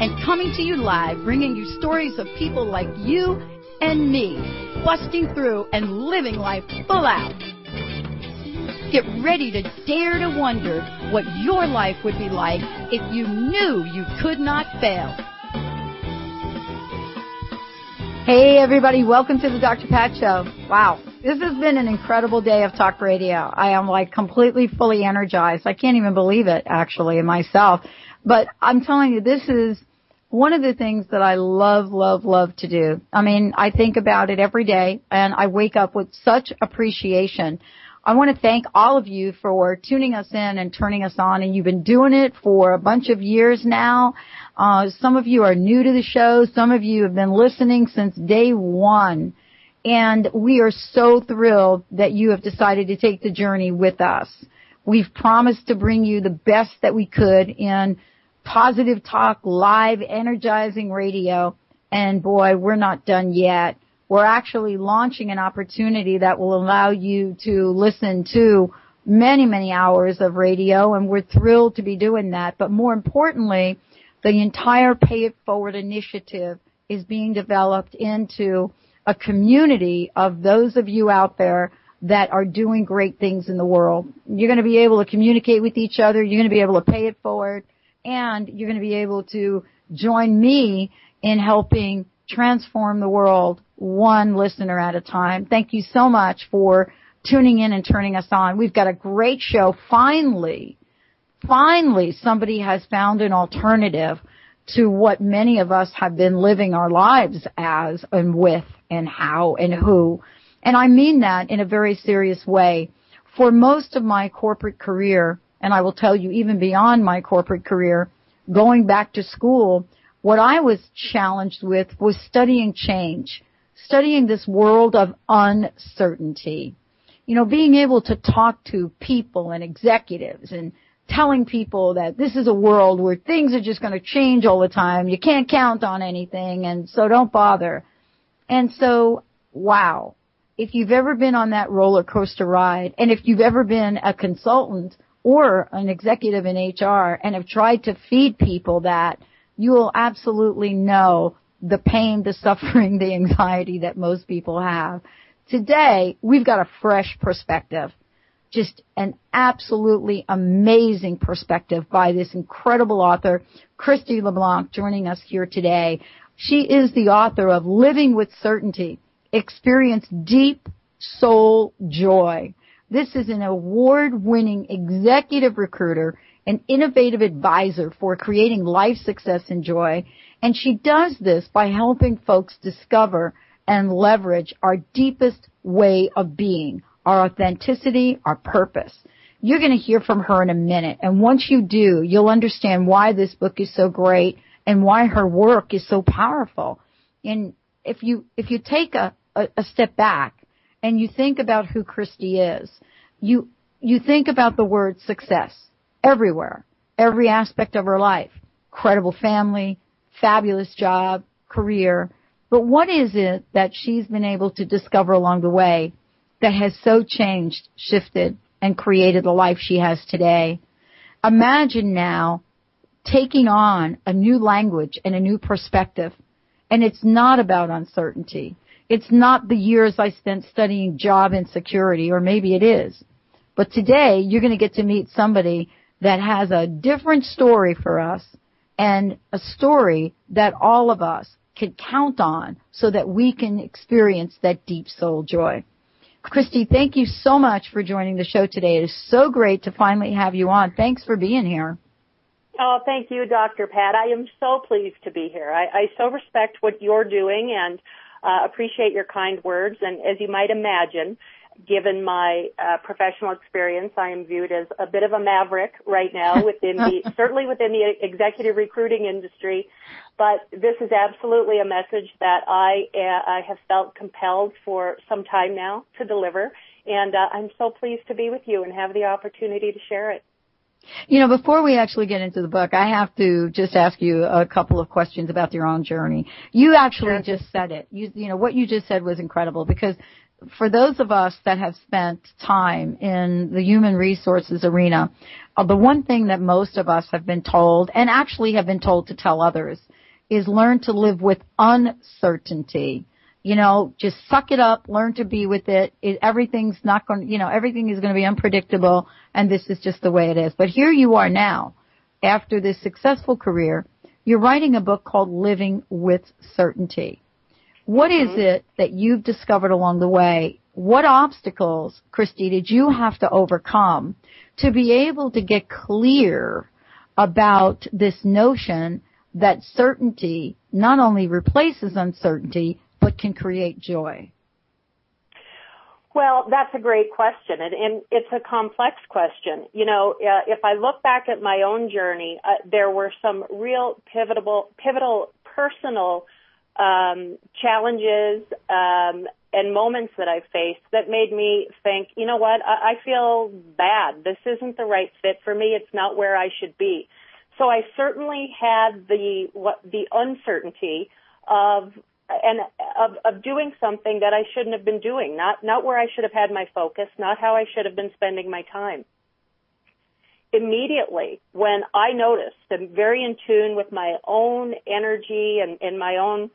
and coming to you live, bringing you stories of people like you and me, busting through and living life full out. Get ready to dare to wonder what your life would be like if you knew you could not fail. Hey everybody, welcome to the Dr. Pat Show. Wow, this has been an incredible day of talk radio. I am like completely fully energized. I can't even believe it actually myself. But I'm telling you, this is one of the things that I love, love, love to do. I mean, I think about it every day and I wake up with such appreciation. I want to thank all of you for tuning us in and turning us on and you've been doing it for a bunch of years now. Uh, some of you are new to the show. Some of you have been listening since day one. And we are so thrilled that you have decided to take the journey with us. We've promised to bring you the best that we could in positive talk, live, energizing radio. And boy, we're not done yet. We're actually launching an opportunity that will allow you to listen to many, many hours of radio and we're thrilled to be doing that. But more importantly, the entire Pay It Forward initiative is being developed into a community of those of you out there that are doing great things in the world. You're going to be able to communicate with each other. You're going to be able to pay it forward and you're going to be able to join me in helping transform the world one listener at a time. Thank you so much for tuning in and turning us on. We've got a great show. Finally, finally somebody has found an alternative to what many of us have been living our lives as and with and how and who. And I mean that in a very serious way. For most of my corporate career, and I will tell you even beyond my corporate career, going back to school, what I was challenged with was studying change, studying this world of uncertainty. You know, being able to talk to people and executives and telling people that this is a world where things are just going to change all the time. You can't count on anything and so don't bother. And so, wow. If you've ever been on that roller coaster ride and if you've ever been a consultant or an executive in HR and have tried to feed people that, you will absolutely know the pain, the suffering, the anxiety that most people have. Today, we've got a fresh perspective. Just an absolutely amazing perspective by this incredible author, Kristi LeBlanc, joining us here today. She is the author of Living with Certainty, Experience Deep Soul Joy. This is an award-winning executive recruiter, an innovative advisor for creating life success and joy, and she does this by helping folks discover and leverage our deepest way of being, our authenticity, our purpose. You're going to hear from her in a minute, and once you do, you'll understand why this book is so great and why her work is so powerful. And if you if you take a, a, a step back and you think about who Kristi is, you, you think about the word success everywhere, every aspect of her life. Credible family, fabulous job, career. But what is it that she's been able to discover along the way that has so changed, shifted, and created the life she has today? Imagine now taking on a new language and a new perspective. And it's not about uncertainty. It's not the years I spent studying job insecurity, or maybe it is. But today, you're going to get to meet somebody that has a different story for us and a story that all of us can count on so that we can experience that deep soul joy. Kristi, thank you so much for joining the show today. It is so great to finally have you on. Thanks for being here. Oh, thank you, Dr. Pat. I am so pleased to be here. I, I so respect what you're doing and uh, appreciate your kind words. And as you might imagine, given my uh, professional experience, I am viewed as a bit of a maverick right now within the, certainly within the executive recruiting industry. But this is absolutely a message that I, uh, I have felt compelled for some time now to deliver. And uh, I'm so pleased to be with you and have the opportunity to share it. You know, before we actually get into the book, I have to just ask you a couple of questions about your own journey. You actually just said it. You, you know, what you just said was incredible because for those of us that have spent time in the human resources arena, uh, the one thing that most of us have been told, and actually have been told to tell others, is learn to live with uncertainty you know, just suck it up, learn to be with it. it everything's not going, you know, everything is going to be unpredictable and this is just the way it is. But here you are now, after this successful career, you're writing a book called Living with Certainty. What is mm-hmm. it that you've discovered along the way? What obstacles, Kristi, did you have to overcome to be able to get clear about this notion that certainty not only replaces uncertainty, but can create joy? Well, that's a great question, and, and it's a complex question. You know, uh, if I look back at my own journey, uh, there were some real pivotal, pivotal personal um, challenges um, and moments that I faced that made me think, you know what, I, I feel bad. This isn't the right fit for me. It's not where I should be. So I certainly had the what the uncertainty of and of, of doing something that I shouldn't have been doing, not not where I should have had my focus, not how I should have been spending my time. Immediately, when I noticed, I'm very in tune with my own energy and, and my own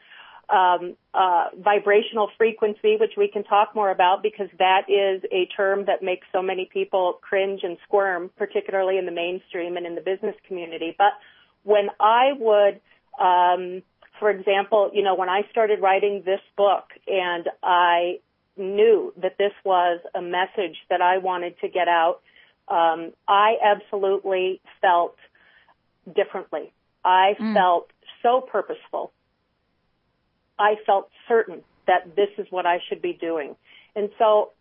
um, uh, vibrational frequency, which we can talk more about because that is a term that makes so many people cringe and squirm, particularly in the mainstream and in the business community. But when I would um, for example, you know, when I started writing this book and I knew that this was a message that I wanted to get out, um, I absolutely felt differently. I mm. felt so purposeful. I felt certain that this is what I should be doing. And so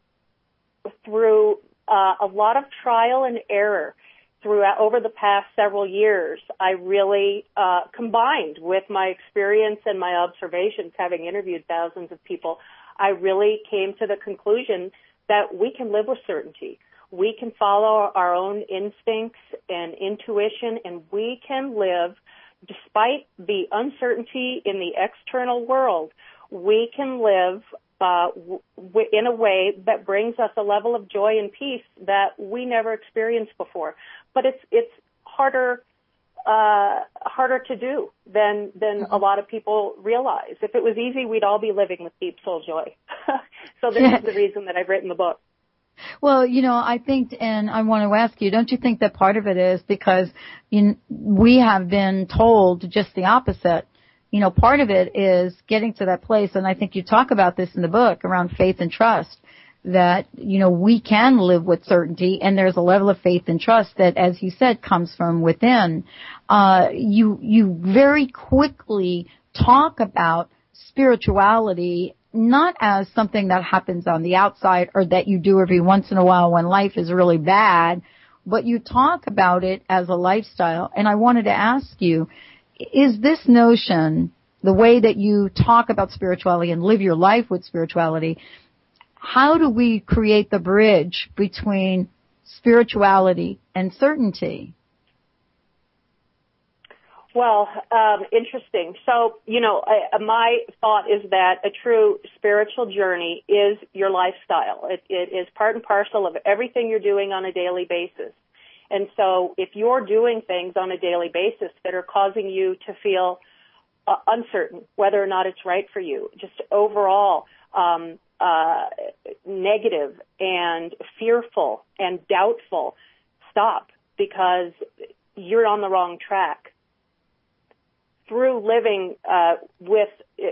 through uh, a lot of trial and error, throughout over the past several years, I really uh, combined with my experience and my observations, having interviewed thousands of people, I really came to the conclusion that we can live with certainty. We can follow our own instincts and intuition, and we can live despite the uncertainty in the external world. We can live uh, w- in a way that brings us a level of joy and peace that we never experienced before. But it's it's harder uh, harder to do than than mm-hmm. a lot of people realize. If it was easy, we'd all be living with deep soul joy. so this is the reason that I've written the book. Well, you know, I think, and I want to ask you, don't you think that part of it is because in, we have been told just the opposite you know, part of it is getting to that place, and I think you talk about this in the book around faith and trust, that, you know, we can live with certainty, and there's a level of faith and trust that, as you said, comes from within. Uh, you, you very quickly talk about spirituality not as something that happens on the outside or that you do every once in a while when life is really bad, but you talk about it as a lifestyle. And I wanted to ask you, is this notion, the way that you talk about spirituality and live your life with spirituality, how do we create the bridge between spirituality and certainty? Well, um, interesting. So, you know, I, my thought is that a true spiritual journey is your lifestyle. It, it is part and parcel of everything you're doing on a daily basis. And so if you're doing things on a daily basis that are causing you to feel uh, uncertain whether or not it's right for you, just overall um, uh, negative and fearful and doubtful, stop because you're on the wrong track. Through living uh, with uh,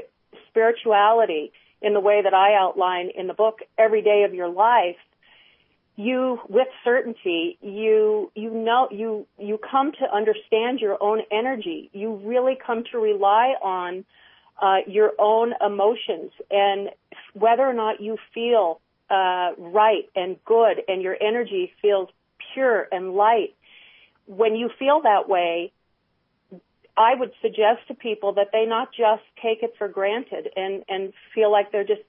spirituality in the way that I outline in the book every day of your life, you with certainty you you know you you come to understand your own energy. You really come to rely on uh, your own emotions and whether or not you feel uh, right and good and your energy feels pure and light, when you feel that way, I would suggest to people that they not just take it for granted and, and feel like they're just,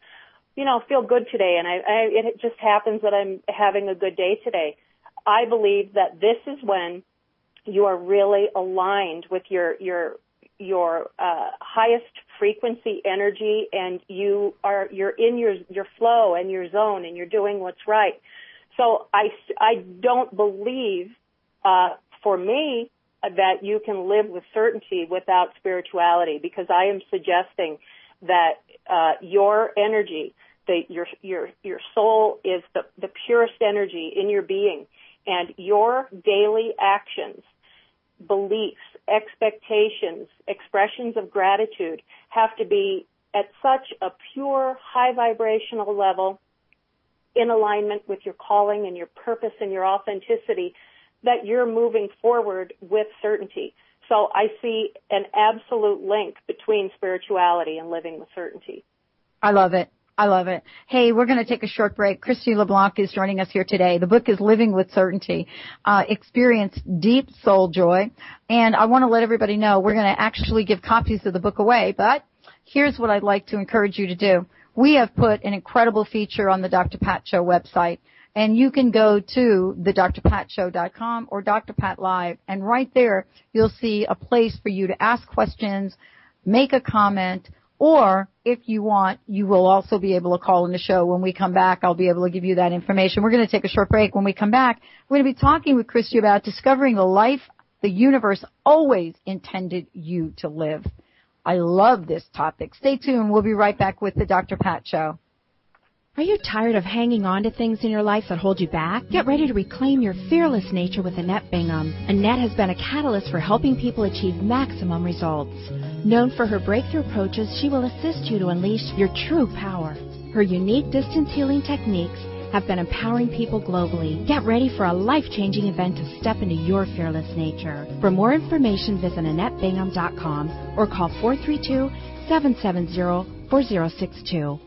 you know, feel good today and I, I, it just happens that I'm having a good day today. I believe that this is when you are really aligned with your, your, your, uh, highest frequency energy and you are, you're in your, your flow and your zone and you're doing what's right. So I, I don't believe, uh, for me, that you can live with certainty without spirituality because I am suggesting that uh, your energy, the, your your your soul is the, the purest energy in your being, and your daily actions, beliefs, expectations, expressions of gratitude have to be at such a pure, high vibrational level in alignment with your calling and your purpose and your authenticity that you're moving forward with certainty. So I see an absolute link between spirituality and living with certainty. I love it. I love it. Hey, we're going to take a short break. Kristi LeBlanc is joining us here today. The book is Living with Certainty. Uh, experience deep soul joy. And I want to let everybody know we're going to actually give copies of the book away, but here's what I'd like to encourage you to do. We have put an incredible feature on the Dr. Pat Show website and you can go to the drpatshow.com or Dr. Pat Live, and right there you'll see a place for you to ask questions, make a comment, or if you want, you will also be able to call in the show. When we come back, I'll be able to give you that information. We're going to take a short break. When we come back, we're going to be talking with Kristi about discovering the life the universe always intended you to live. I love this topic. Stay tuned. We'll be right back with the Dr. Pat Show. Are you tired of hanging on to things in your life that hold you back? Get ready to reclaim your fearless nature with Annette Bingham. Annette has been a catalyst for helping people achieve maximum results. Known for her breakthrough approaches, she will assist you to unleash your true power. Her unique distance healing techniques have been empowering people globally. Get ready for a life-changing event to step into your fearless nature. For more information, visit AnnetteBingham.com or call 432 770 4062.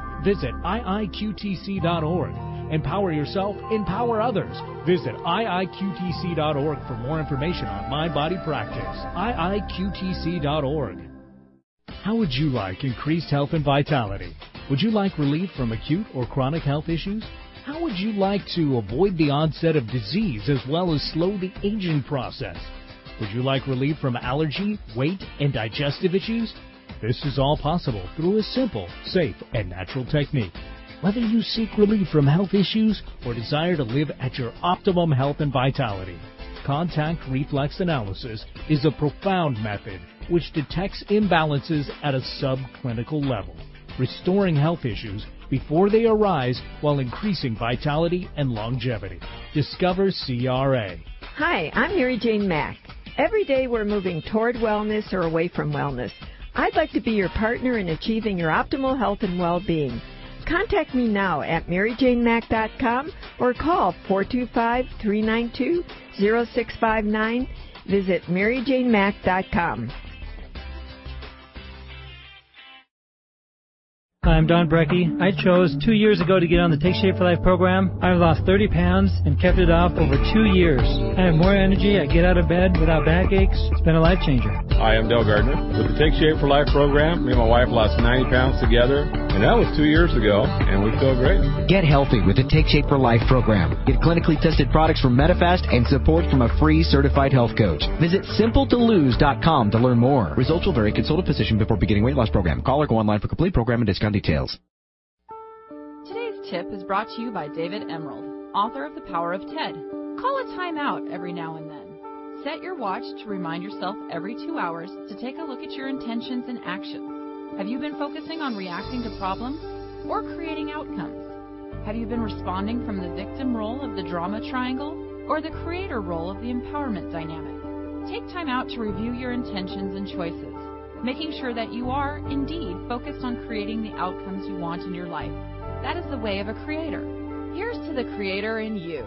Visit iiqtc.org Empower yourself, empower others. Visit iiqtc.org for more information on mind body practice. iiqtc.org. How would you like increased health and vitality? Would you like relief from acute or chronic health issues? How would you like to avoid the onset of disease as well as slow the aging process? Would you like relief from allergy, weight, and digestive issues? This is all possible through a simple, safe, and natural technique. Whether you seek relief from health issues or desire to live at your optimum health and vitality, contact reflex analysis is a profound method which detects imbalances at a subclinical level, restoring health issues before they arise while increasing vitality and longevity. Discover CRA. Hi, I'm Mary Jane Mack. Every day we're moving toward wellness or away from wellness. I'd like to be your partner in achieving your optimal health and well-being. Contact me now at maryjanemack.com or call 425-392-0659. Visit maryjanemack.com. Hi, I'm Don Brecky. I chose two years ago to get on the Take Shape for Life program. I've lost 30 pounds and kept it off over two years. I have more energy. I get out of bed without backaches. It's been a life changer. Hi, I'm Dale Gardner. With the Take Shape for Life program, me and my wife lost 90 pounds together, and that was two years ago, and we feel great. Get healthy with the Take Shape for Life program. Get clinically tested products from Medifast and support from a free certified health coach. Visit simpletolose.com to learn more. Results will vary. Consult a physician before beginning weight loss program. Call or go online for complete program and discount details. Today's tip is brought to you by David Emerald, author of The Power of TED. Call a timeout every now and then. Set your watch to remind yourself every two hours to take a look at your intentions and actions. Have you been focusing on reacting to problems or creating outcomes? Have you been responding from the victim role of the drama triangle or the creator role of the empowerment dynamic? Take time out to review your intentions and choices. Making sure that you are indeed focused on creating the outcomes you want in your life. That is the way of a creator. Here's to the creator in you.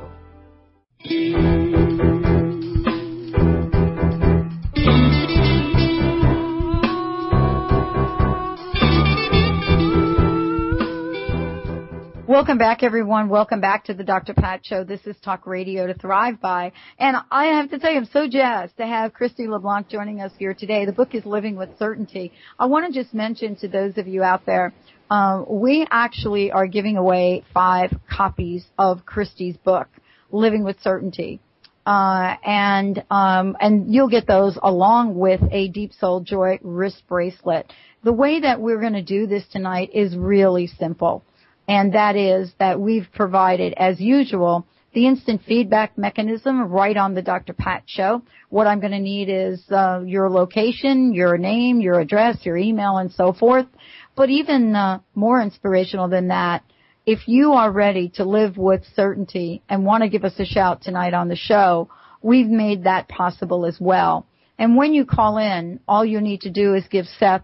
Welcome back, everyone. Welcome back to the Dr. Pat Show. This is Talk Radio to Thrive By. And I have to tell you, I'm so jazzed to have Kristi LeBlanc joining us here today. The book is Living with Certainty. I want to just mention to those of you out there, um, we actually are giving away five copies of Kristi's book, Living with Certainty. Uh, and um, and you'll get those along with a Deep Soul Joy wrist bracelet. The way that we're going to do this tonight is really simple and that is that we've provided, as usual, the instant feedback mechanism right on the Dr. Pat show. What I'm going to need is uh, your location, your name, your address, your email, and so forth. But even uh, more inspirational than that, if you are ready to live with certainty and want to give us a shout tonight on the show, we've made that possible as well. And when you call in, all you need to do is give Seth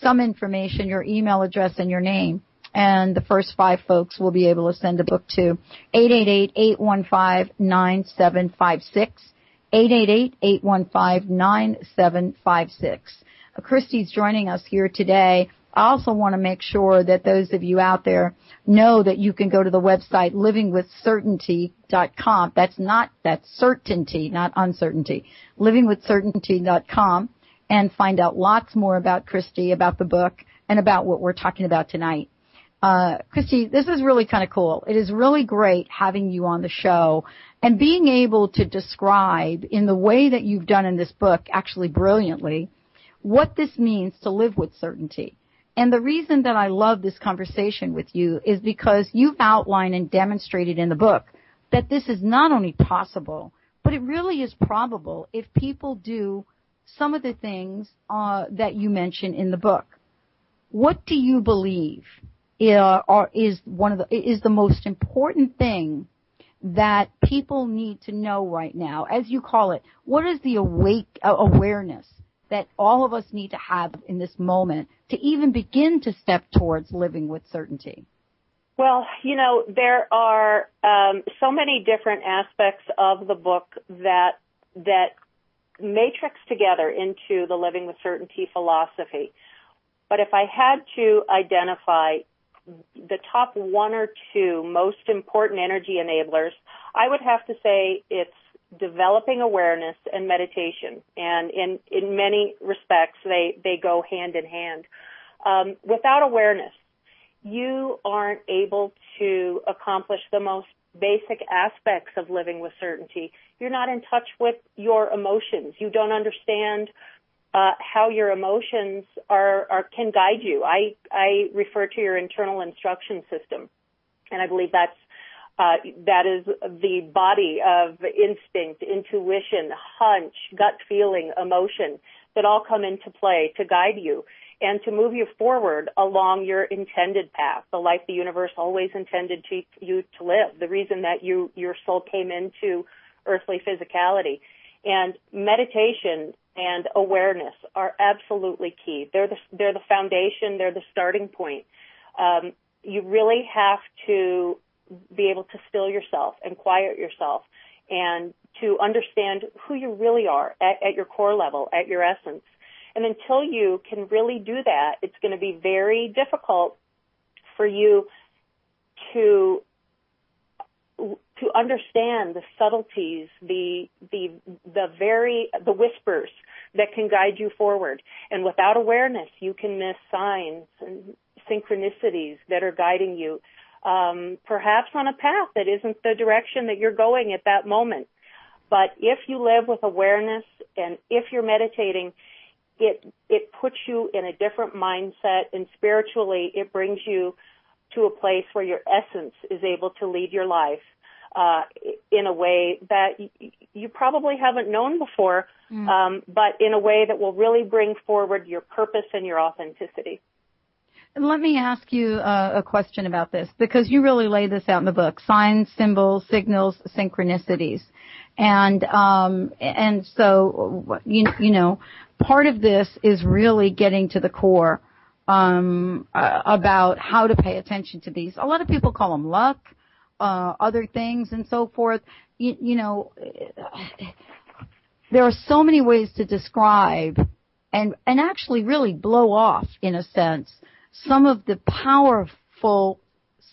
some information, your email address and your name and the first five folks will be able to send a book to 888-815-9756. 888-815-9756. Uh, Kristi's joining us here today. I also want to make sure that those of you out there know that you can go to the website livingwithcertainty.com. That's not, that's certainty, not uncertainty. livingwithcertainty.com and find out lots more about Kristi, about the book, and about what we're talking about tonight. Uh, Kristi, this is really kind of cool. It is really great having you on the show and being able to describe in the way that you've done in this book, actually brilliantly, what this means to live with certainty. And the reason that I love this conversation with you is because you've outlined and demonstrated in the book that this is not only possible, but it really is probable if people do some of the things uh, that you mention in the book. What do you believe is one of the is the most important thing that people need to know right now, as you call it. What is the awake uh, awareness that all of us need to have in this moment to even begin to step towards living with certainty? Well, you know, there are um, so many different aspects of the book that that matrix together into the living with certainty philosophy. But if I had to identify the top one or two most important energy enablers, I would have to say it's developing awareness and meditation. And in, in many respects, they, they go hand in hand. Um, without awareness, you aren't able to accomplish the most basic aspects of living with certainty. You're not in touch with your emotions. You don't understand uh, how your emotions are, are can guide you. I I refer to your internal instruction system, and I believe that's uh, that is the body of instinct, intuition, hunch, gut feeling, emotion that all come into play to guide you and to move you forward along your intended path, the life the universe always intended to, you to live, the reason that you your soul came into earthly physicality. And meditation and awareness are absolutely key. They're the they're the foundation. They're the starting point. Um, you really have to be able to still yourself and quiet yourself, and to understand who you really are at, at your core level, at your essence. And until you can really do that, it's going to be very difficult for you to to understand the subtleties, the the the very the whispers that can guide you forward. And without awareness, you can miss signs and synchronicities that are guiding you, um, perhaps on a path that isn't the direction that you're going at that moment. But if you live with awareness and if you're meditating, it it puts you in a different mindset and spiritually it brings you to a place where your essence is able to lead your life uh, in a way that y- you probably haven't known before, mm. um, but in a way that will really bring forward your purpose and your authenticity. let me ask you uh, a question about this because you really lay this out in the book: signs, symbols, signals, synchronicities, and um, and so you you know, part of this is really getting to the core um, uh, about how to pay attention to these. A lot of people call them luck, uh, other things, and so forth. You, you know, there are so many ways to describe and and actually really blow off, in a sense, some of the powerful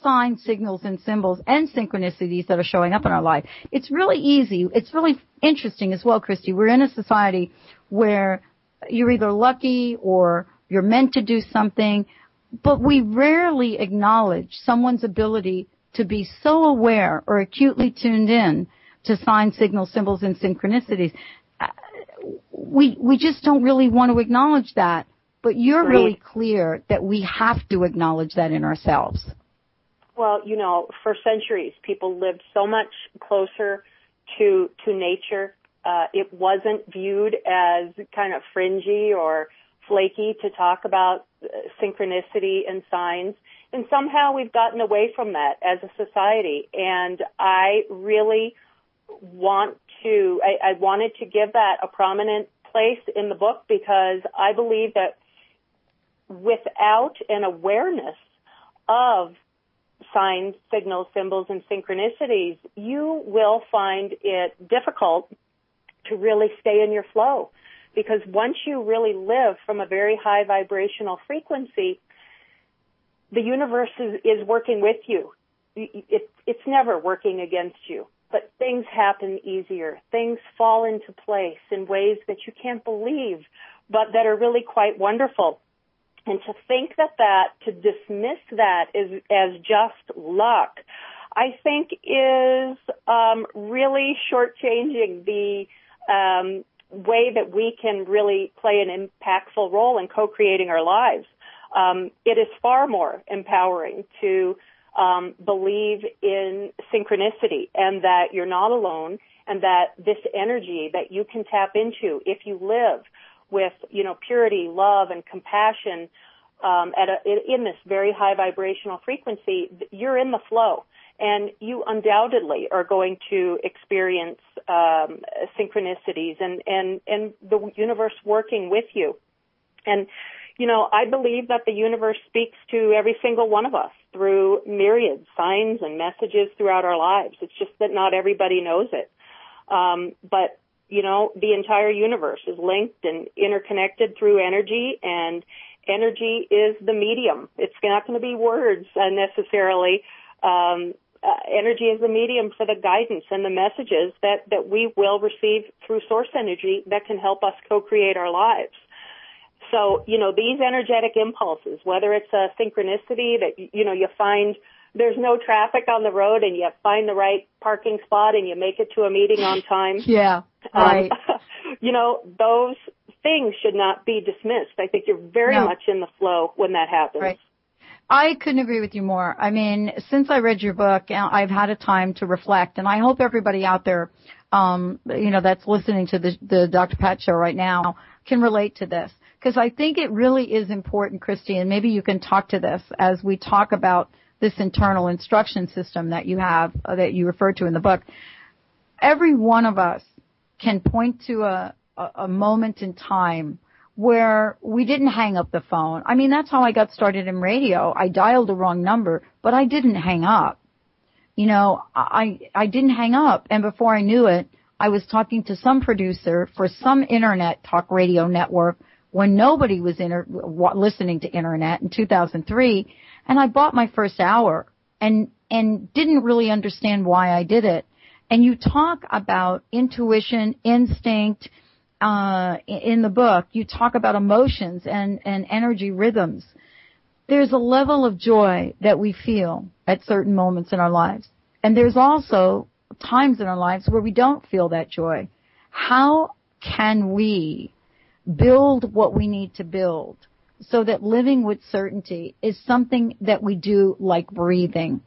signs, signals, and symbols and synchronicities that are showing up in our life. It's really easy. It's really interesting as well, Kristi. We're in a society where you're either lucky or you're meant to do something, but we rarely acknowledge someone's ability to be so aware or acutely tuned in to signs, signals, symbols, and synchronicities. Uh, we we just don't really want to acknowledge that. But you're right. really clear that we have to acknowledge that in ourselves. Well, you know, for centuries, people lived so much closer to to nature. Uh, it wasn't viewed as kind of fringy or flaky to talk about uh, synchronicity and signs. And somehow we've gotten away from that as a society. And I really want to, I, I wanted to give that a prominent place in the book because I believe that without an awareness of signs, signals, symbols, and synchronicities, you will find it difficult to really stay in your flow. Because once you really live from a very high vibrational frequency, the universe is, is working with you. It, it's never working against you. But things happen easier. Things fall into place in ways that you can't believe, but that are really quite wonderful. And to think that that, to dismiss that as, as just luck, I think is um, really shortchanging the um, way that we can really play an impactful role in co-creating our lives. Um, it is far more empowering to um, believe in synchronicity and that you're not alone and that this energy that you can tap into if you live with you know purity, love, and compassion um, at a, in this very high vibrational frequency, you're in the flow, and you undoubtedly are going to experience um, synchronicities and and and the universe working with you, and you know, I believe that the universe speaks to every single one of us through myriad signs and messages throughout our lives. It's just that not everybody knows it. Um, but you know, the entire universe is linked and interconnected through energy and energy is the medium. It's not going to be words uh, necessarily. Um, uh, energy is the medium for the guidance and the messages that, that we will receive through source energy that can help us co-create our lives. So, you know, these energetic impulses, whether it's a synchronicity that, you know, you find there's no traffic on the road and you find the right parking spot and you make it to a meeting on time. Yeah. Um, right. Um, you know, those things should not be dismissed. I think you're very no. much in the flow when that happens. Right. I couldn't agree with you more. I mean, since I read your book, I've had a time to reflect, and I hope everybody out there, um, you know, that's listening to the, the Dr. Pat show right now can relate to this because I think it really is important, Kristi, and maybe you can talk to this as we talk about this internal instruction system that you have, uh, that you refer to in the book. Every one of us can point to a, a, a moment in time where we didn't hang up the phone. I mean, that's how I got started in radio. I dialed the wrong number, but I didn't hang up. You know, I, I didn't hang up. And before I knew it, I was talking to some producer for some internet talk radio network when nobody was inter- listening to internet in 2003 and I bought my first hour and and didn't really understand why I did it. And you talk about intuition, instinct uh, in the book. You talk about emotions and and energy rhythms. There's a level of joy that we feel at certain moments in our lives, and there's also times in our lives where we don't feel that joy. How can we build what we need to build so that living with certainty is something that we do like breathing.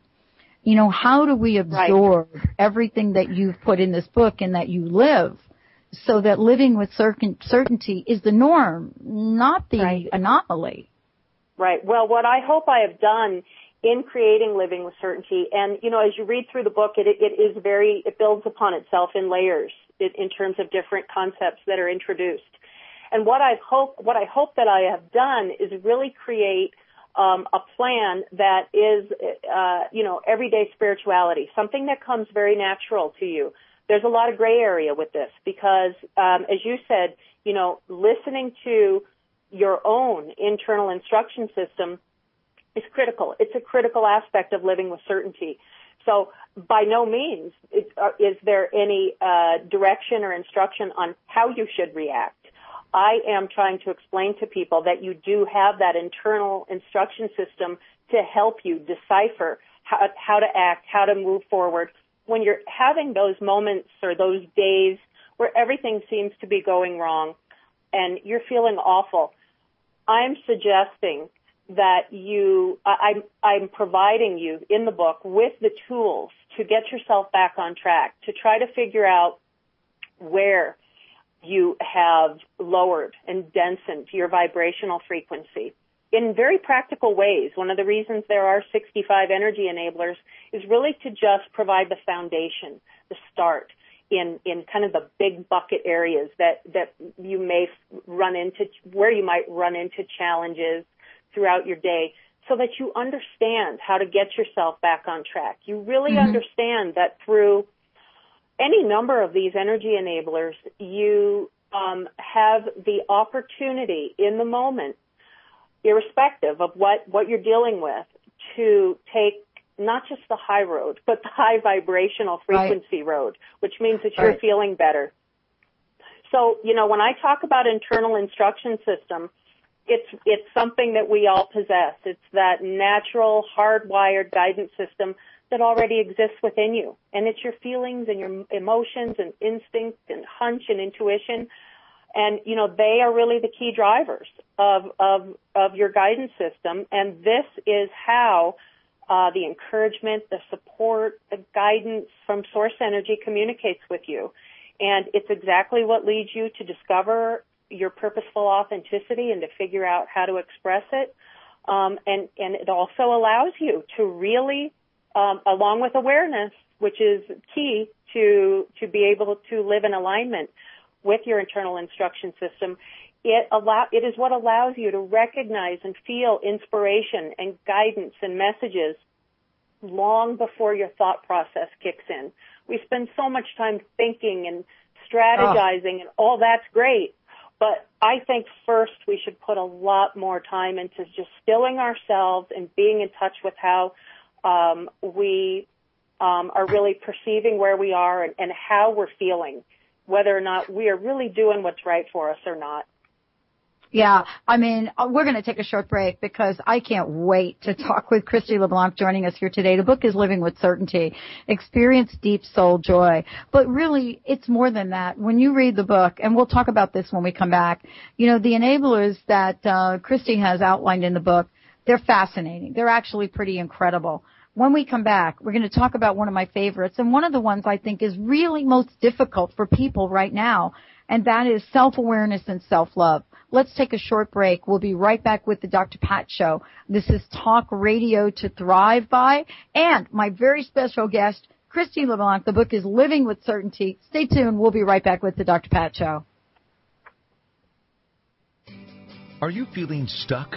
You know, how do we absorb right. everything that you've put in this book and that you live so that living with certain, certainty is the norm, not the right. anomaly? right. Well, what I hope I have done in creating living with certainty, and you know, as you read through the book, it, it is very, it builds upon itself in layers in, in terms of different concepts that are introduced. And what I hope, what I hope that I have done is really create um, a plan that is, uh, you know, everyday spirituality, something that comes very natural to you. There's a lot of gray area with this because, um, as you said, you know, listening to your own internal instruction system is critical. It's a critical aspect of living with certainty. So by no means is, uh, is there any uh, direction or instruction on how you should react. I am trying to explain to people that you do have that internal instruction system to help you decipher how, how to act, how to move forward. When you're having those moments or those days where everything seems to be going wrong and you're feeling awful, I'm suggesting that you, I'm, I'm providing you in the book with the tools to get yourself back on track, to try to figure out where you have lowered and densened your vibrational frequency in very practical ways. One of the reasons there are 65 energy enablers is really to just provide the foundation, the start in, in kind of the big bucket areas that, that you may run into, where you might run into challenges throughout your day so that you understand how to get yourself back on track. You really mm-hmm. understand that through any number of these energy enablers, you um, have the opportunity in the moment, irrespective of what, what you're dealing with, to take not just the high road, but the high vibrational frequency right. road, which means that you're right. feeling better. So, you know, when I talk about internal instruction system, it's it's something that we all possess. It's that natural, hardwired guidance system that already exists within you. And it's your feelings and your emotions and instinct and hunch and intuition. And, you know, they are really the key drivers of, of, of your guidance system. And this is how, uh, the encouragement, the support, the guidance from source energy communicates with you. And it's exactly what leads you to discover your purposeful authenticity and to figure out how to express it. Um, and, and it also allows you to really um, along with awareness, which is key to to be able to live in alignment with your internal instruction system. It allow it is what allows you to recognize and feel inspiration and guidance and messages long before your thought process kicks in. We spend so much time thinking and strategizing oh. and all that's great. But I think first we should put a lot more time into just stilling ourselves and being in touch with how um, we um, are really perceiving where we are and, and how we're feeling, whether or not we are really doing what's right for us or not. Yeah, I mean, uh, we're going to take a short break because I can't wait to talk with Kristi LeBlanc joining us here today. The book is Living with Certainty, Experience Deep Soul Joy. But really, it's more than that. When you read the book, and we'll talk about this when we come back, you know, the enablers that uh, Kristi has outlined in the book, they're fascinating. They're actually pretty incredible. When we come back, we're going to talk about one of my favorites and one of the ones I think is really most difficult for people right now, and that is self-awareness and self-love. Let's take a short break. We'll be right back with the Dr. Pat Show. This is Talk Radio to Thrive By, and my very special guest, Christine LeBlanc. The book is Living with Certainty. Stay tuned. We'll be right back with the Dr. Pat Show. Are you feeling stuck?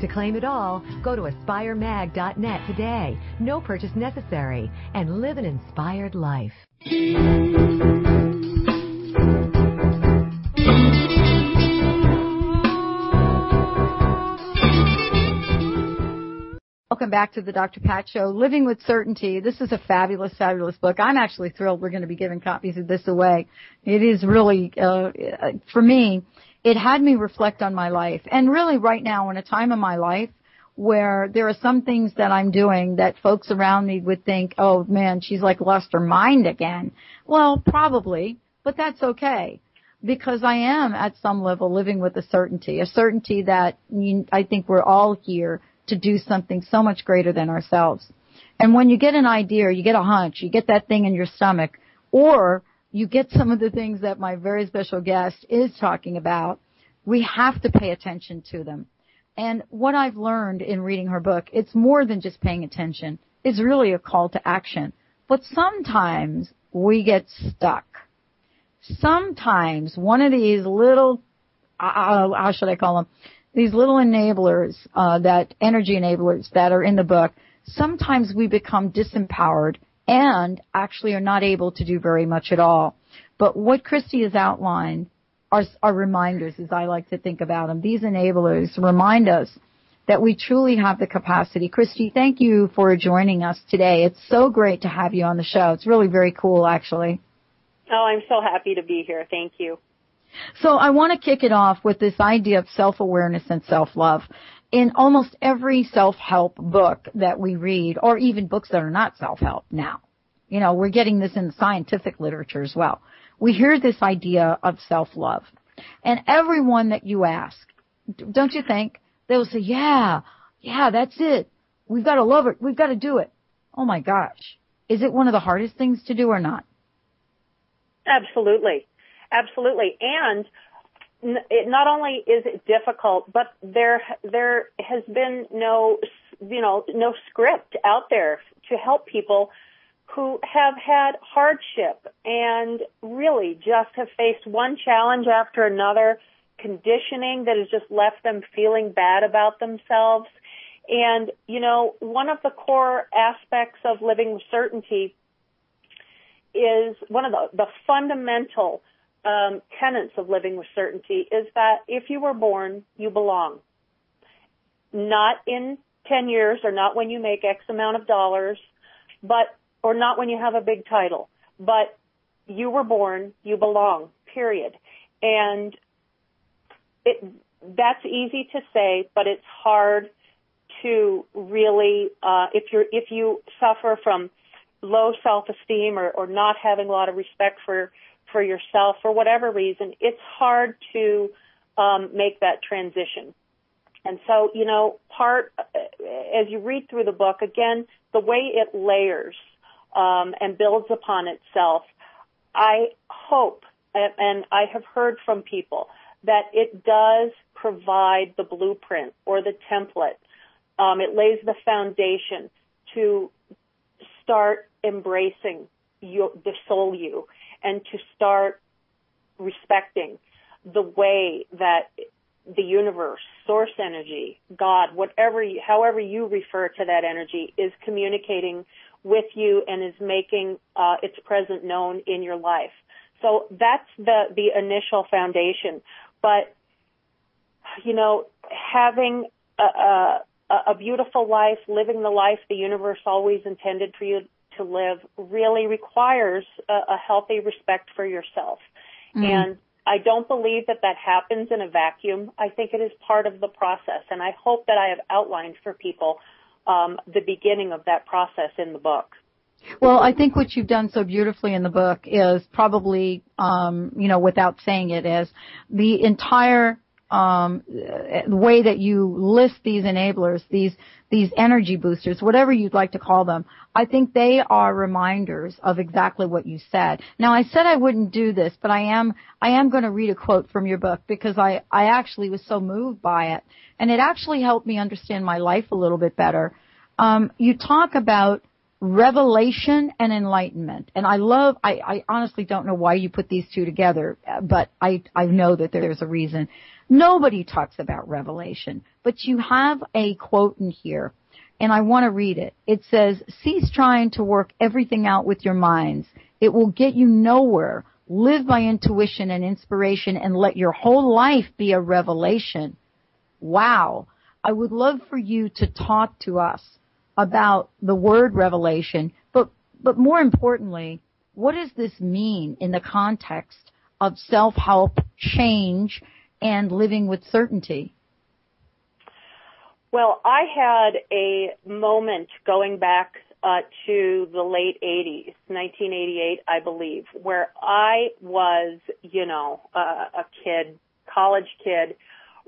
To claim it all, go to aspiremag.net today. No purchase necessary. And live an inspired life. Welcome back to the Dr. Pat Show, Living with Certainty. This is a fabulous, fabulous book. I'm actually thrilled we're going to be giving copies of this away. It is really, uh, for me, it had me reflect on my life. And really right now in a time of my life where there are some things that I'm doing that folks around me would think, oh man, she's like lost her mind again. Well, probably, but that's okay. Because I am at some level living with a certainty, a certainty that I think we're all here to do something so much greater than ourselves. And when you get an idea, you get a hunch, you get that thing in your stomach, or you get some of the things that my very special guest is talking about, we have to pay attention to them. And what I've learned in reading her book, it's more than just paying attention. It's really a call to action. But sometimes we get stuck. Sometimes one of these little, uh, how should I call them? These little enablers, uh, that energy enablers that are in the book, sometimes we become disempowered and actually are not able to do very much at all. But what Kristi has outlined are, are reminders, as I like to think about them. These enablers remind us that we truly have the capacity. Kristi, thank you for joining us today. It's so great to have you on the show. It's really very cool, actually. Oh, I'm so happy to be here. Thank you. So I want to kick it off with this idea of self-awareness and self-love in almost every self-help book that we read, or even books that are not self-help now, you know, we're getting this in the scientific literature as well. We hear this idea of self-love. And everyone that you ask, don't you think, they'll say, yeah, yeah, that's it. We've got to love it. We've got to do it. Oh my gosh. Is it one of the hardest things to do or not? Absolutely. Absolutely. And it not only is it difficult, but there there has been no you know no script out there to help people who have had hardship and really just have faced one challenge after another, conditioning that has just left them feeling bad about themselves. And, you know, one of the core aspects of living with certainty is one of the, the fundamental um, tenets of living with certainty is that if you were born, you belong. Not in 10 years or not when you make X amount of dollars, but, or not when you have a big title, but you were born, you belong, period. And it, that's easy to say, but it's hard to really, uh, if you're, if you suffer from low self-esteem or, or not having a lot of respect for for yourself for whatever reason, it's hard to um, make that transition. And so, you know, part as you read through the book, again, the way it layers um, and builds upon itself, I hope, and I have heard from people that it does provide the blueprint or the template. Um, it lays the foundation to start embracing your, the soul you and to start respecting the way that the universe, source energy, God, whatever, you, however you refer to that energy, is communicating with you and is making uh, its presence known in your life. So that's the the initial foundation. But you know, having a, a, a beautiful life, living the life the universe always intended for you to live really requires a, a healthy respect for yourself. Mm-hmm. And I don't believe that that happens in a vacuum. I think it is part of the process, and I hope that I have outlined for people um, the beginning of that process in the book. Well, I think what you've done so beautifully in the book is probably, um, you know, without saying it, is the entire um, the way that you list these enablers, these these energy boosters, whatever you'd like to call them, I think they are reminders of exactly what you said. Now, I said I wouldn't do this, but I am I am going to read a quote from your book because I I actually was so moved by it, and it actually helped me understand my life a little bit better. Um, you talk about revelation and enlightenment. And I love, I, I honestly don't know why you put these two together, but I, I know that there's a reason. Nobody talks about revelation, but you have a quote in here, and I want to read it. It says, cease trying to work everything out with your minds. It will get you nowhere. Live by intuition and inspiration and let your whole life be a revelation. Wow. I would love for you to talk to us about the word revelation, but, but more importantly, what does this mean in the context of self-help change and living with certainty? Well, I had a moment going back uh, to the late 80s, 1988, I believe, where I was, you know, uh, a kid, college kid,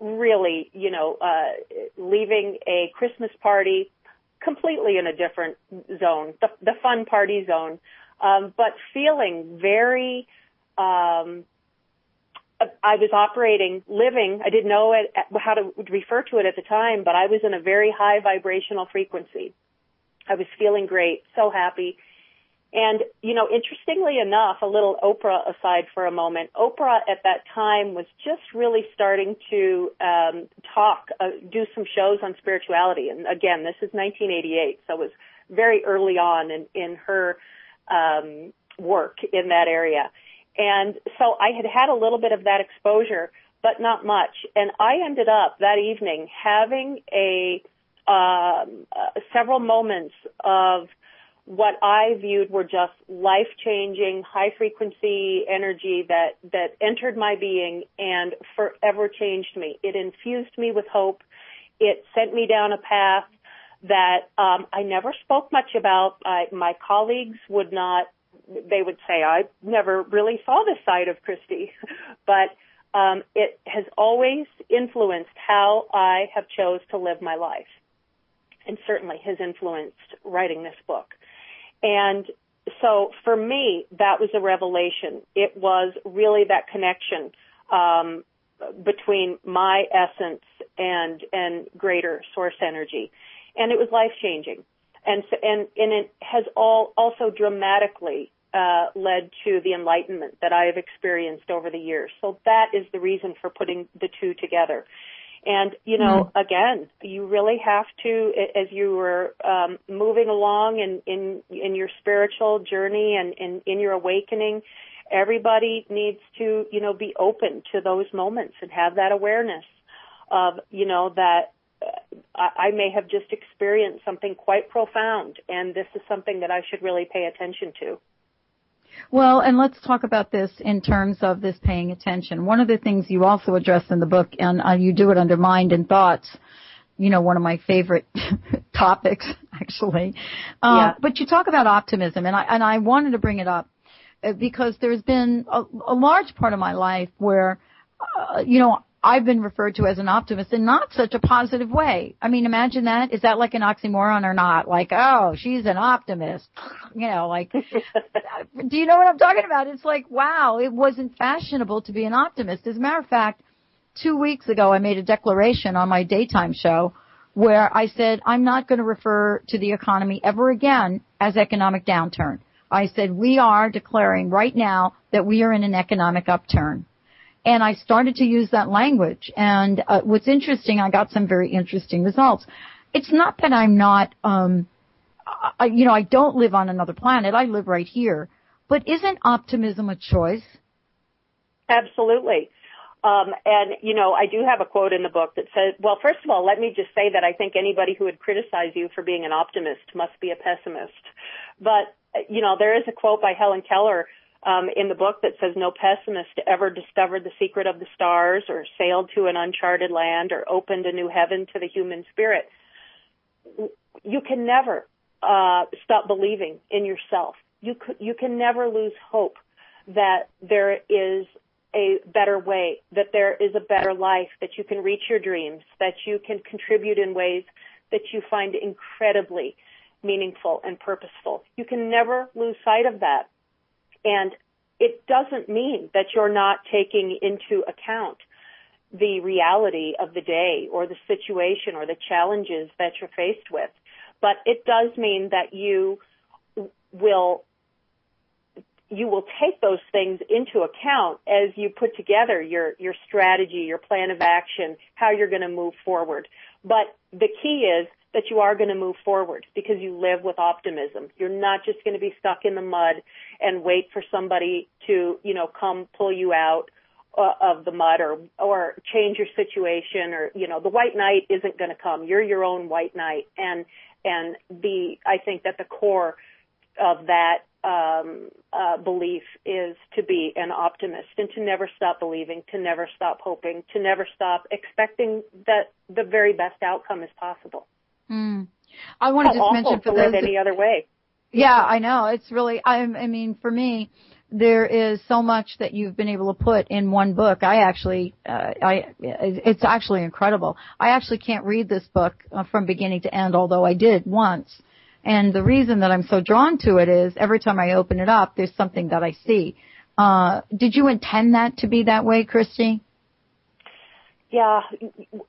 really, you know, uh, leaving a Christmas party completely in a different zone, the, the fun party zone, um, but feeling very um, I was operating, living. I didn't know it, how to refer to it at the time, but I was in a very high vibrational frequency. I was feeling great, so happy. And, you know, interestingly enough, a little Oprah aside for a moment, Oprah at that time was just really starting to um, talk, uh, do some shows on spirituality. And again, this is 1988, so it was very early on in, in her um, work in that area. And so I had had a little bit of that exposure, but not much. And I ended up that evening having a um, uh, several moments of what I viewed were just life changing, high frequency energy that, that entered my being and forever changed me. It infused me with hope. It sent me down a path that um, I never spoke much about. I, my colleagues would not they would say, I never really saw this side of Kristi, but um, it has always influenced how I have chose to live my life, and certainly has influenced writing this book. And so for me, that was a revelation. It was really that connection um, between my essence and and greater source energy, and it was life changing and and and it has all also dramatically uh, led to the enlightenment that I have experienced over the years. So that is the reason for putting the two together. And you know, mm. again, you really have to, as you were um, moving along in in in your spiritual journey and in in your awakening, everybody needs to you know be open to those moments and have that awareness of you know that I, I may have just experienced something quite profound, and this is something that I should really pay attention to. Well, and let's talk about this in terms of this paying attention. One of the things you also address in the book, and uh, you do it under mind and thoughts, you know, one of my favorite topics, actually. Uh, yeah. But you talk about optimism, and I and I wanted to bring it up uh, because there's been a, a large part of my life where, uh, you know, I've been referred to as an optimist in not such a positive way. I mean, imagine that. Is that like an oxymoron or not? Like, oh, she's an optimist. You know, like, do you know what I'm talking about? It's like, wow, it wasn't fashionable to be an optimist. As a matter of fact, two weeks ago I made a declaration on my daytime show where I said, I'm not going to refer to the economy ever again as economic downturn. I said, we are declaring right now that we are in an economic upturn and I started to use that language. And uh, what's interesting, I got some very interesting results. It's not that I'm not, um, I, you know, I don't live on another planet. I live right here. But isn't optimism a choice? Absolutely. Um, and you know, I do have a quote in the book that says, "Well, first of all, let me just say that I think anybody who would criticize you for being an optimist must be a pessimist." But you know, there is a quote by Helen Keller um, in the book that says, "No pessimist ever discovered the secret of the stars, or sailed to an uncharted land, or opened a new heaven to the human spirit." You can never uh, stop believing in yourself. You c- you can never lose hope that there is a better way, that there is a better life, that you can reach your dreams, that you can contribute in ways that you find incredibly meaningful and purposeful. You can never lose sight of that. And it doesn't mean that you're not taking into account the reality of the day or the situation or the challenges that you're faced with. But it does mean that you will you will take those things into account as you put together your your strategy, your plan of action, how you're going to move forward. But the key is that you are going to move forward because you live with optimism. You're not just going to be stuck in the mud and wait for somebody to, you know, come pull you out uh, of the mud or or change your situation or you know the white knight isn't going to come. You're your own white knight and and the I think that the core of that um, uh, belief is to be an optimist and to never stop believing, to never stop hoping, to never stop expecting that the very best outcome is possible. Mm. I want to just mention for those live any other way. Yeah, I know. It's really. I, I mean, for me, there is so much that you've been able to put in one book. I actually, uh, I, it's actually incredible. I actually can't read this book uh, from beginning to end, although I did once. And the reason that I'm so drawn to it is every time I open it up, there's something that I see. Uh, did you intend that to be that way, Kristi? Yeah,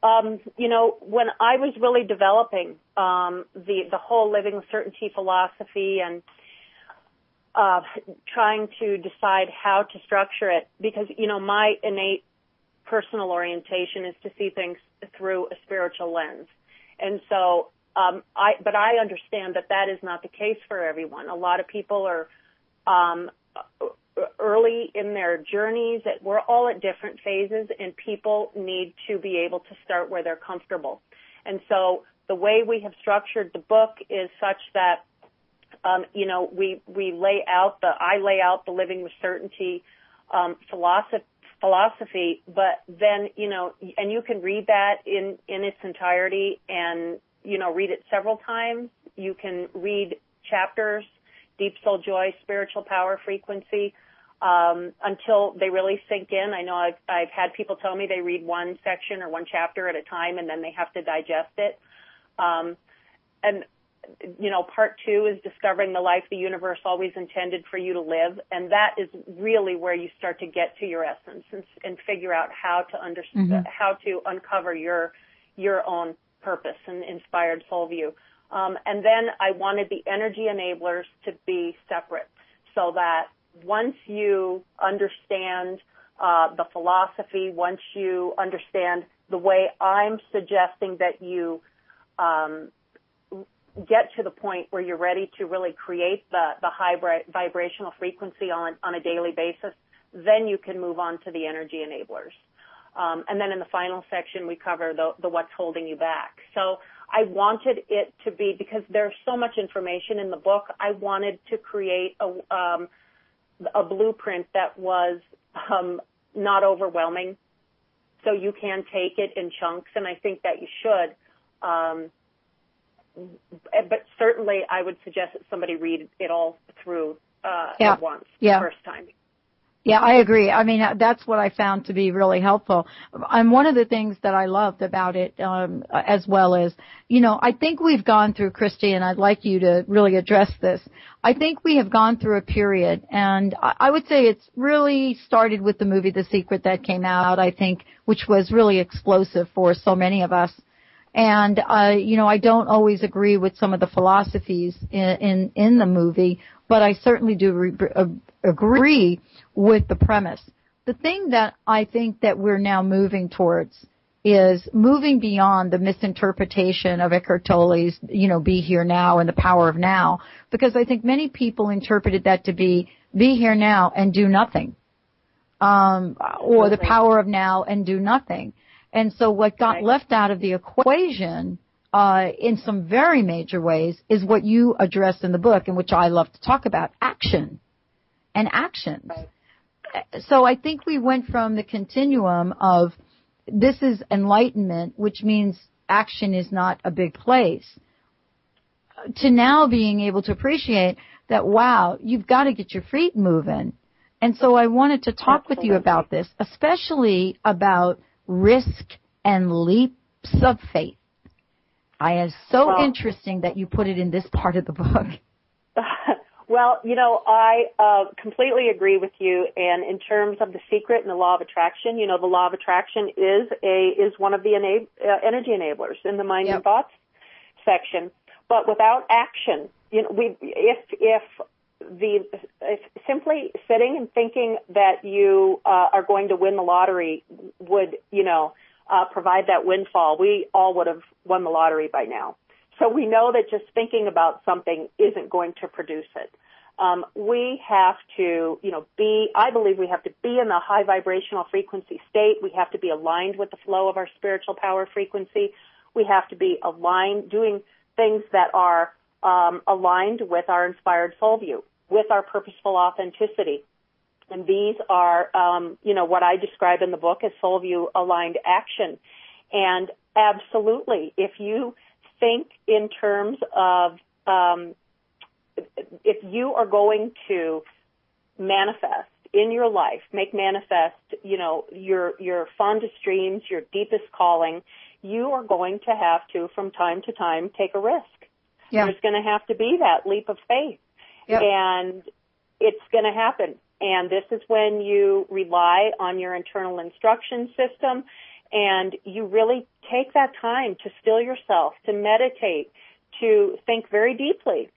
um, you know, when I was really developing um, the the whole living certainty philosophy and uh, trying to decide how to structure it, because you know my innate personal orientation is to see things through a spiritual lens, and so um, I, but I understand that that is not the case for everyone. A lot of people are um, early in their journeys. That we're all at different phases, and people need to be able to start where they're comfortable. And so the way we have structured the book is such that um, you know we we lay out the I lay out the living with certainty um, philosophy philosophy, but then you know, and you can read that in in its entirety and you know, read it several times. You can read chapters, Deep Soul Joy, Spiritual Power, Frequency, um, until they really sink in. I know I've, I've had people tell me they read one section or one chapter at a time and then they have to digest it. Um, and, you know, part two is discovering the life the universe always intended for you to live. And that is really where you start to get to your essence and, and figure out how to understand, mm-hmm. how to uncover your, your own purpose and inspired soul view. Um, and then I wanted the energy enablers to be separate so that once you understand uh, the philosophy, once you understand the way I'm suggesting that you um, get to the point where you're ready to really create the, the high vibrational frequency on, on a daily basis, then you can move on to the energy enablers. Um, and then in the final section, we cover the, the what's holding you back. So I wanted it to be because there's so much information in the book. I wanted to create a, um, a blueprint that was um, not overwhelming, so you can take it in chunks, and I think that you should. Um, but certainly, I would suggest that somebody read it all through uh, yeah. at once yeah. the first time. Yeah, I agree. I mean, that's what I found to be really helpful. And one of the things that I loved about it, um, as well as, you know, I think we've gone through, Kristi, and I'd like you to really address this. I think we have gone through a period, and I would say it's really started with the movie The Secret that came out, I think, which was really explosive for so many of us. And, uh, you know, I don't always agree with some of the philosophies in, in, in the movie, but I certainly do re- uh, agree with the premise. The thing that I think that we're now moving towards is moving beyond the misinterpretation of Eckhart Tolle's, you know, be here now and the power of now, because I think many people interpreted that to be be here now and do nothing. um, or the power of now and do nothing. And so what got Right. left out of the equation, uh, in some very major ways is what you address in the book and which I love to talk about, action and actions. So I think we went from the continuum of this is enlightenment, which means action is not a big place, to now being able to appreciate that, wow, you've got to get your feet moving. And so I wanted to talk with you about this, especially about risk and leaps of faith. I is so Well- interesting that you put it in this part of the book. Well, you know, I uh, completely agree with you. And in terms of the secret and the law of attraction, you know, the law of attraction is a is one of the enab- uh, energy enablers in the mind and thoughts section. But without action, you know, we if if the if simply sitting and thinking that you uh, are going to win the lottery would, you know, uh, provide that windfall, we all would have won the lottery by now. So we know that just thinking about something isn't going to produce it. Um, we have to, you know, be, I believe we have to be in the high vibrational frequency state. We have to be aligned with the flow of our spiritual power frequency. We have to be aligned, doing things that are um, aligned with our inspired soul view, with our purposeful authenticity. And these are, um, you know, what I describe in the book as soul view aligned action. And absolutely, if you think in terms of um, if you are going to manifest in your life, make manifest, you know, your your fondest dreams, your deepest calling, you are going to have to, from time to time, take a risk. Yeah. There's going to have to be that leap of faith, Yep. and it's going to happen. And this is when you rely on your internal instruction system and you really take that time to still yourself, to meditate, to think very deeply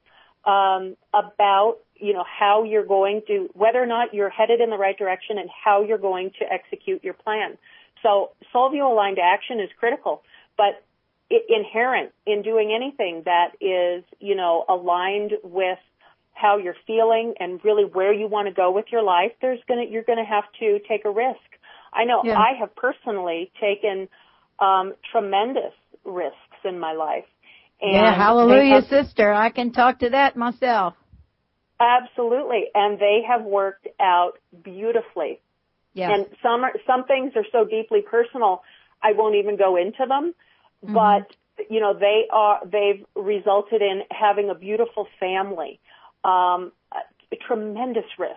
um, about you know how you're going to whether or not you're headed in the right direction and how you're going to execute your plan. So soul view aligned action is critical, but inherent in doing anything that is you know aligned with how you're feeling and really where you want to go with your life, there's gonna you're gonna have to take a risk. I know Yeah. I have personally taken um, tremendous risks in my life. And yeah, hallelujah, have- sister. I can talk to that myself. Absolutely, and they have worked out beautifully. Yes. And some are, some things are so deeply personal, I won't even go into them. Mm-hmm. But you know, they are they've resulted in having a beautiful family, um, tremendous risk.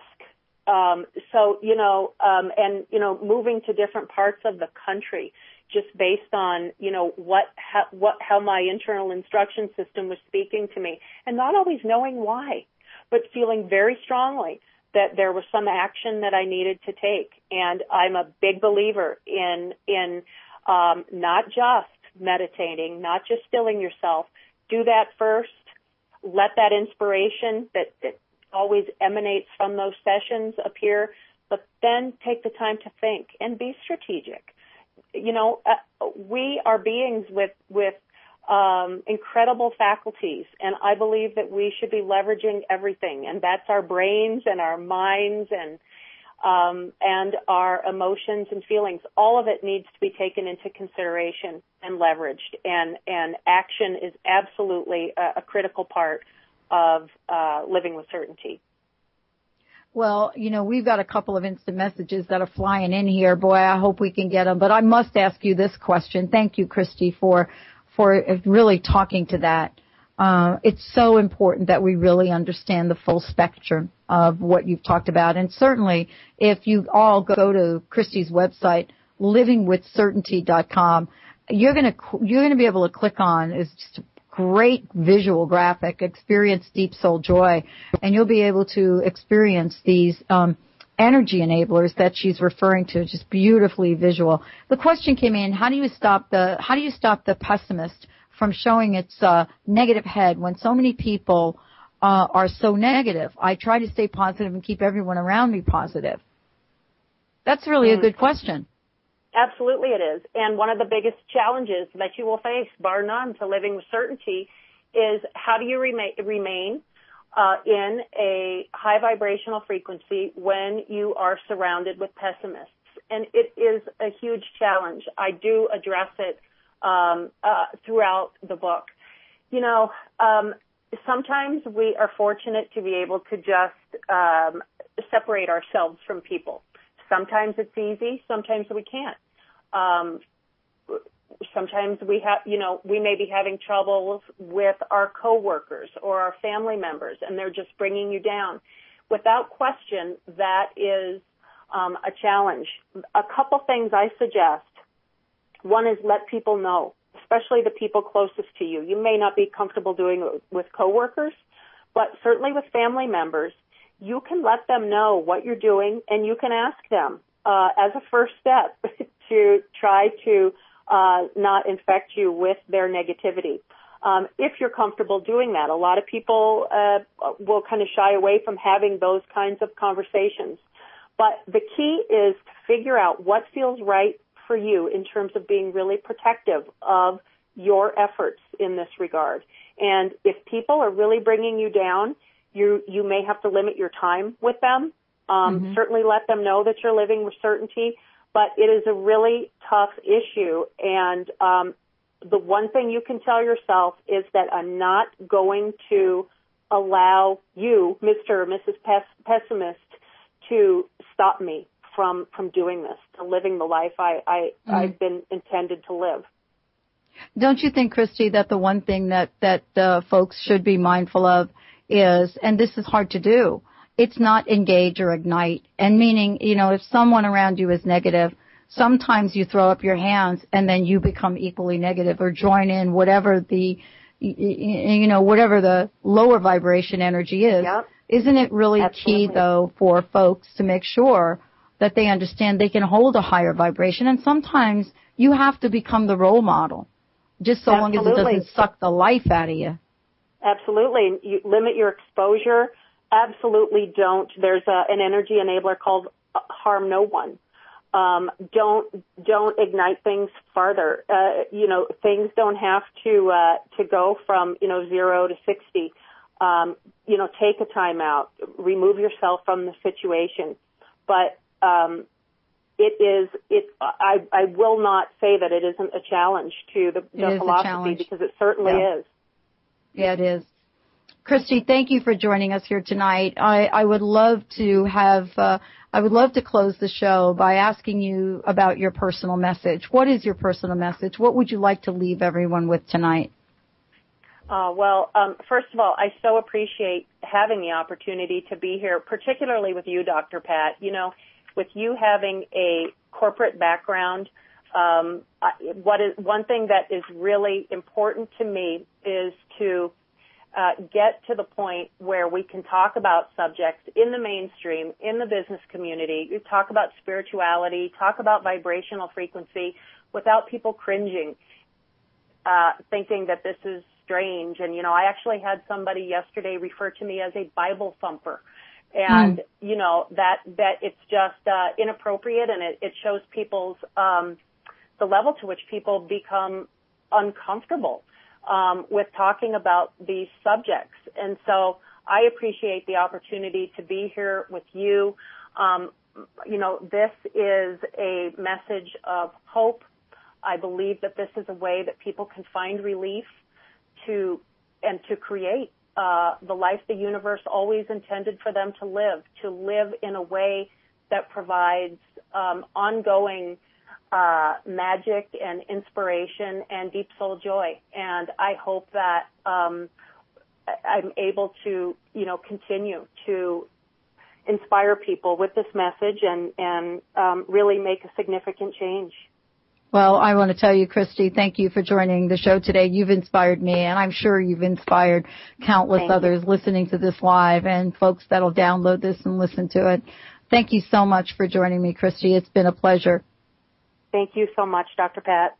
Um, so you know, um, and you know, moving to different parts of the country just based on you know what how, what how my internal instruction system was speaking to me, and not always knowing why, but feeling very strongly that there was some action that I needed to take. And I'm a big believer in in um, not just meditating, not just stilling yourself. Do that first. Let that inspiration that, that always emanates from those sessions appear, but then take the time to think and be strategic. You know, uh, we are beings with with um, incredible faculties, and I believe that we should be leveraging everything, and that's our brains and our minds and um, and our emotions and feelings. All of it needs to be taken into consideration and leveraged, and and action is absolutely a, a critical part of uh, living with certainty. Well, you know, we've got a couple of instant messages that are flying in here. Boy, I hope we can get them. But I must ask you this question. Thank you, Kristi, for for really talking to that. Uh, it's so important that we really understand the full spectrum of what you've talked about. And certainly, if you all go to Kristi's website, livingwithcertainty.com, you're gonna you're gonna be able to click on is just a great visual graphic, experience deep soul joy, and you'll be able to experience these um, energy enablers that she's referring to, just beautifully visual. The question came in: How do you stop the How do you stop the pessimist from showing its uh, negative head when so many people uh, are so negative? I try to stay positive and keep everyone around me positive. That's really a Mm. good question. Absolutely it is. And one of the biggest challenges that you will face, bar none, to living with certainty is how do you remain, remain uh, in a high vibrational frequency when you are surrounded with pessimists. And it is a huge challenge. I do address it um, uh, throughout the book. You know, um, sometimes we are fortunate to be able to just um, separate ourselves from people. Sometimes it's easy, sometimes we can't. Um, sometimes we have, you know, we may be having troubles with our coworkers or our family members, and they're just bringing you down. Without question, that is um, a challenge. A couple things I suggest. One is let people know, especially the people closest to you. You may not be comfortable doing it with coworkers, but certainly with family members, you can let them know what you're doing, and you can ask them uh, as a first step to try to uh, not infect you with their negativity. Um, if you're comfortable doing that, a lot of people uh, will kind of shy away from having those kinds of conversations. But the key is to figure out what feels right for you in terms of being really protective of your efforts in this regard. And if people are really bringing you down, you you may have to limit your time with them. Um, mm-hmm. Certainly, let them know that you're living with certainty but it is a really tough issue. And um, the one thing you can tell yourself is that I'm not going to allow you, Mr. or Mrs. Pessimist, to stop me from from doing this, to living the life I, I mm-hmm. I've been intended to live. Don't you think, Kristi, that the one thing that that uh, folks should be mindful of is, and this is hard to do, it's not engage or ignite. And meaning, you know, if someone around you is negative, sometimes you throw up your hands and then you become equally negative or join in whatever the, you know, whatever the lower vibration energy is. Yep. Isn't it really Absolutely. key though for folks to make sure that they understand they can hold a higher vibration and sometimes you have to become the role model just so Absolutely. long as it doesn't suck the life out of you. Absolutely. You limit your exposure absolutely don't. There's a, an energy enabler called harm no one. Um, don't don't ignite things farther. Uh, you know, things don't have to uh, to go from you know zero to sixty. Um, you know, take a time out, remove yourself from the situation. But um, it is it. I I will not say that it isn't a challenge to the, the philosophy because it certainly yeah. is. Yeah, it is. Kristi, thank you for joining us here tonight. I, I would love to have, uh, I would love to close the show by asking you about your personal message. What is your personal message? What would you like to leave everyone with tonight? Uh, well, um, first of all, I so appreciate having the opportunity to be here, particularly with you, Dr. Pat. You know, with you having a corporate background, um, what is one thing that is really important to me is to uh, get to the point where we can talk about subjects in the mainstream, in the business community, talk about spirituality, talk about vibrational frequency without people cringing, uh, thinking that this is strange. And, you know, I actually had somebody yesterday refer to me as a Bible thumper. And, mm. you know, that, that it's just, uh, inappropriate and it, it shows people's, um, the level to which people become uncomfortable um, with talking about these subjects. And so I appreciate the opportunity to be here with you. Um, you know, this is a message of hope. I believe that this is a way that people can find relief to and to create uh, the life the universe always intended for them to live, to live in a way that provides um, ongoing uh, magic and inspiration and deep soul joy. And I hope that um, I'm able to, you know, continue to inspire people with this message and and um, really make a significant change. Well, I want to tell you, Kristi, thank you for joining the show today. You've inspired me, and I'm sure you've inspired countless thank others you. listening to this live and folks that'll download this and listen to it. Thank you so much for joining me, Kristi. It's been a pleasure. Thank you so much, Dr. Pat.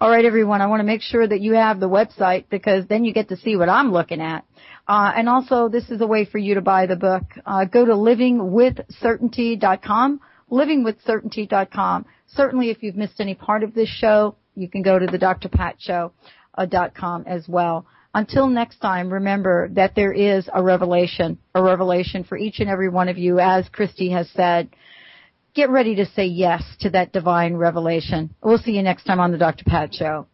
All right, everyone. I want to make sure that you have the website because then you get to see what I'm looking at. Uh, and also, this is a way for you to buy the book. Uh, go to livingwithcertainty.com, livingwithcertainty.com. Certainly, if you've missed any part of this show, you can go to the drpatshow.com uh, as well. Until next time, remember that there is a revelation, a revelation for each and every one of you, as Kristi has said. Get ready to say yes to that divine revelation. We'll see you next time on the Dr. Pat Show.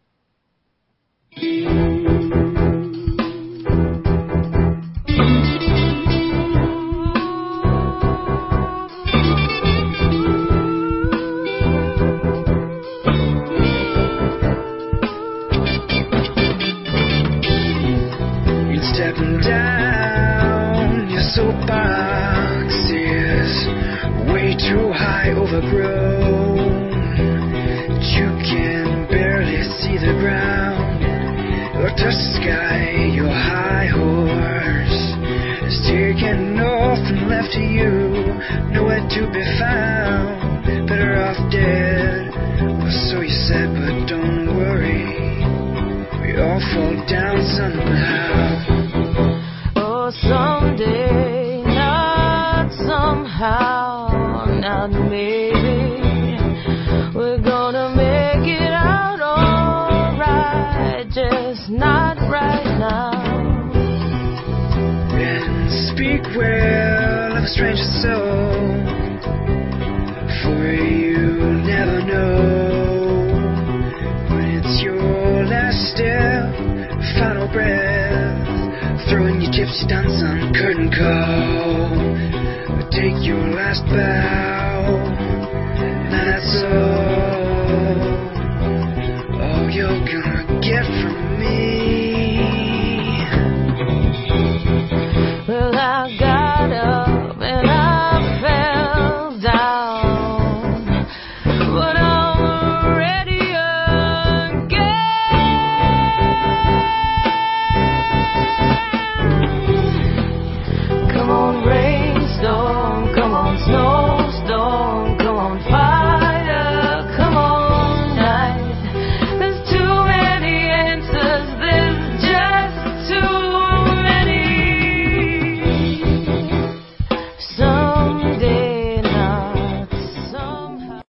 High overgrown. You can barely see the ground. Or touch the sky your high horse is taken off and left to you. Nowhere to be found. Better off dead. Or so you said but don't worry. We all fall down somehow a stranger's soul. For you never know when it's your last step, final breath, throwing your gypsy dance on curtain call. Take your last bow.